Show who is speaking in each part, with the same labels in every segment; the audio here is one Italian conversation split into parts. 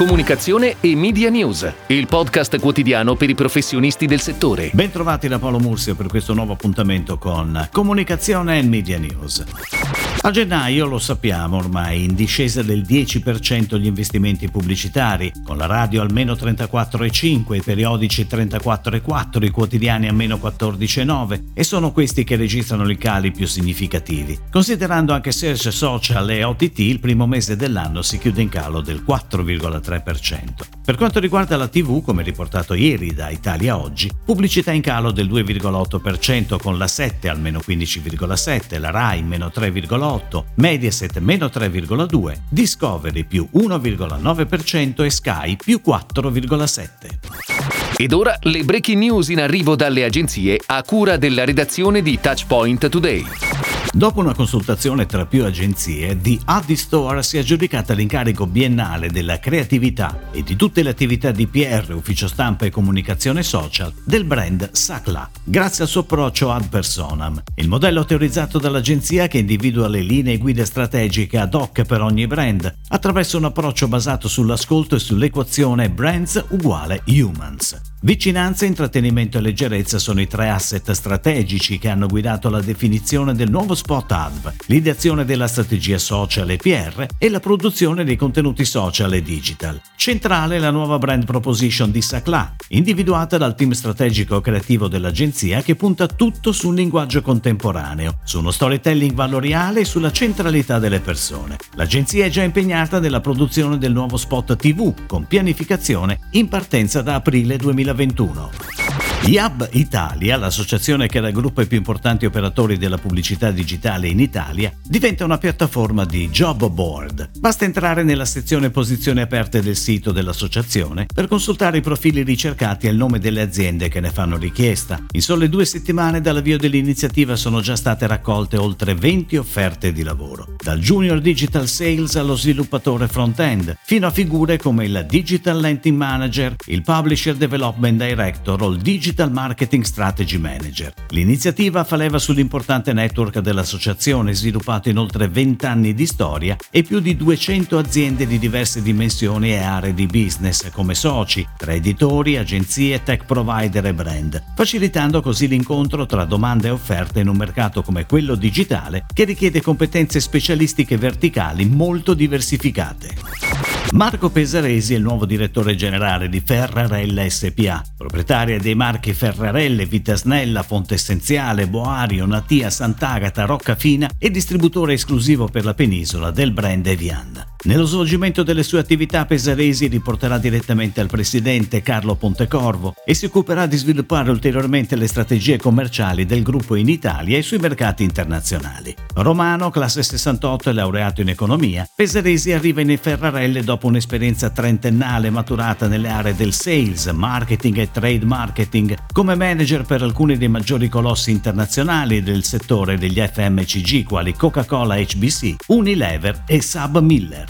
Speaker 1: comunicazione e media news, il podcast quotidiano per i professionisti del settore.
Speaker 2: Bentrovati da Paolo Mursio per questo nuovo appuntamento con Comunicazione e Media News. A gennaio, lo sappiamo ormai, in discesa del 10% gli investimenti pubblicitari, con la radio almeno 34,5, i periodici 34,4, i quotidiani a meno 14,9 e sono questi che registrano i cali più significativi. Considerando anche search social e OTT, il primo mese dell'anno si chiude in calo del 4,3%. Per quanto riguarda la TV, come riportato ieri da Italia Oggi, pubblicità in calo del 2,8% con la 7 al meno 15,7, la RAI meno 3,8, 3,8, Mediaset meno 3,2, Discovery più 1,9% e Sky più 4,7%.
Speaker 1: Ed ora le breaking news in arrivo dalle agenzie a cura della redazione di Touchpoint Today.
Speaker 2: Dopo una consultazione tra più agenzie, The Addy Store si è aggiudicata l'incarico biennale della creatività e di tutte le attività di PR, ufficio stampa e comunicazione social del brand Sacla, grazie al suo approccio ad personam. Il modello teorizzato dall'agenzia che individua le linee guida strategiche ad hoc per ogni brand, attraverso un approccio basato sull'ascolto e sull'equazione brands uguale humans. Vicinanza, intrattenimento e leggerezza sono i tre asset strategici che hanno guidato la definizione del nuovo spot ADV, l'ideazione della strategia social e PR e la produzione dei contenuti social e digital. Centrale la nuova brand proposition di Sacla, individuata dal team strategico creativo dell'agenzia che punta tutto sul linguaggio contemporaneo, su uno storytelling valoriale e sulla centralità delle persone. L'agenzia è già impegnata nella produzione del nuovo spot TV con pianificazione in partenza da aprile 2020. 2021. IAB Italia, l'associazione che raggruppa i più importanti operatori della pubblicità digitale in Italia, diventa una piattaforma di job board. Basta entrare nella sezione posizioni aperte del sito dell'associazione per consultare i profili ricercati e il nome delle aziende che ne fanno richiesta. In sole due settimane dall'avvio dell'iniziativa sono già state raccolte oltre 20 offerte di lavoro, dal junior digital sales allo sviluppatore front-end, fino a figure come il digital lending manager, il publisher development director o il digital Digital Marketing Strategy Manager. L'iniziativa fa leva sull'importante network dell'associazione sviluppato in oltre 20 anni di storia e più di 200 aziende di diverse dimensioni e aree di business come soci, tra editori, agenzie, tech provider e brand, facilitando così l'incontro tra domande e offerte in un mercato come quello digitale che richiede competenze specialistiche verticali molto diversificate. Marco Pesaresi è il nuovo direttore generale di Ferrarella SPA, proprietaria dei marchi Ferrarelle, Vitasnella, Fonte Essenziale, Boario, Natia, Sant'Agata, Roccafina e distributore esclusivo per la penisola del brand Evian. Nello svolgimento delle sue attività Pesaresi riporterà direttamente al presidente Carlo Pontecorvo e si occuperà di sviluppare ulteriormente le strategie commerciali del gruppo in Italia e sui mercati internazionali. Romano, classe 68 e laureato in economia, Pesaresi arriva in Ferrarelle dopo un'esperienza trentennale maturata nelle aree del sales, marketing e trade marketing come manager per alcuni dei maggiori colossi internazionali del settore degli FMCG quali Coca-Cola HBC, Unilever e Sub Miller.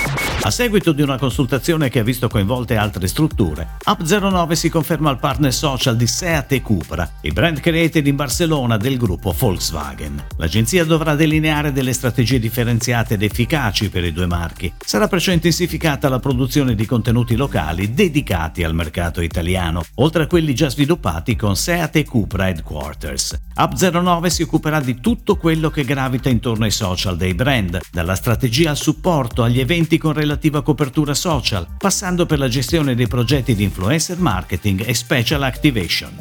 Speaker 2: A seguito di una consultazione che ha visto coinvolte altre strutture, Up09 si conferma il partner social di Seat e Cupra, i brand created in Barcellona del gruppo Volkswagen. L'agenzia dovrà delineare delle strategie differenziate ed efficaci per i due marchi. Sarà perciò intensificata la produzione di contenuti locali dedicati al mercato italiano, oltre a quelli già sviluppati con Seat e Cupra Headquarters. Up09 si occuperà di tutto quello che gravita intorno ai social dei brand, dalla strategia al supporto agli eventi con relazione relativa copertura social, passando per la gestione dei progetti di influencer marketing e special activation.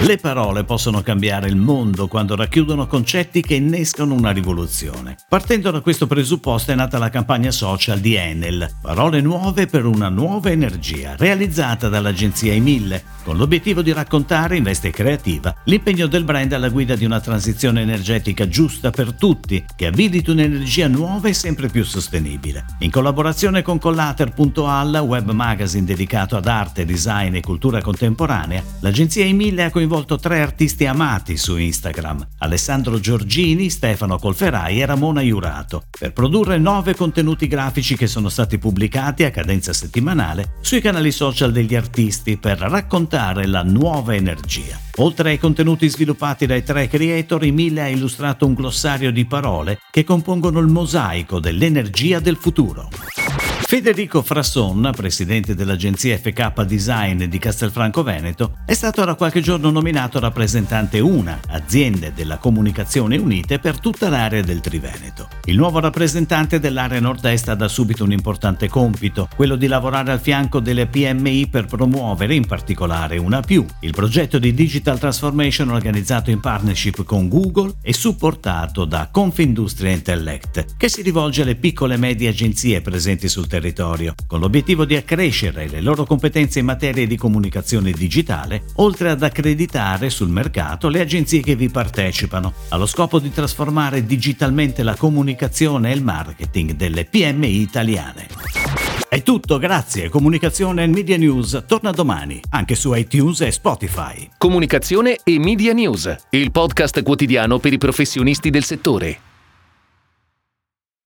Speaker 2: Le parole possono cambiare il mondo quando racchiudono concetti che innescano una rivoluzione. Partendo da questo presupposto è nata la campagna social di Enel, Parole nuove per una nuova energia, realizzata dall'agenzia Emille, con l'obiettivo di raccontare in veste creativa l'impegno del brand alla guida di una transizione energetica giusta per tutti, che abiliti un'energia nuova e sempre più sostenibile. In collaborazione con Collater.al, web magazine dedicato ad arte, design e cultura contemporanea, l'agenzia Emille ha coinvolto tre artisti amati su Instagram, Alessandro Giorgini, Stefano Colferai e Ramona Iurato, per produrre nove contenuti grafici che sono stati pubblicati a cadenza settimanale sui canali social degli artisti per raccontare la nuova energia. Oltre ai contenuti sviluppati dai tre creator, Emile ha illustrato un glossario di parole che compongono il mosaico dell'energia del futuro. Federico Frasson, presidente dell'agenzia FK Design di Castelfranco Veneto, è stato da qualche giorno nominato rappresentante UNA, aziende della comunicazione unite per tutta l'area del Triveneto. Il nuovo rappresentante dell'area nord-est ha da subito un importante compito, quello di lavorare al fianco delle PMI per promuovere in particolare una più, il progetto di Digital Transformation organizzato in partnership con Google e supportato da Confindustria Intellect, che si rivolge alle piccole e medie agenzie presenti sul territorio, con l'obiettivo di accrescere le loro competenze in materia di comunicazione digitale, oltre ad accreditare sul mercato le agenzie che vi partecipano, allo scopo di trasformare digitalmente la comunicazione e il marketing delle PMI italiane. È tutto, grazie. Comunicazione e Media News torna domani, anche su iTunes e Spotify.
Speaker 1: Comunicazione e Media News, il podcast quotidiano per i professionisti del settore.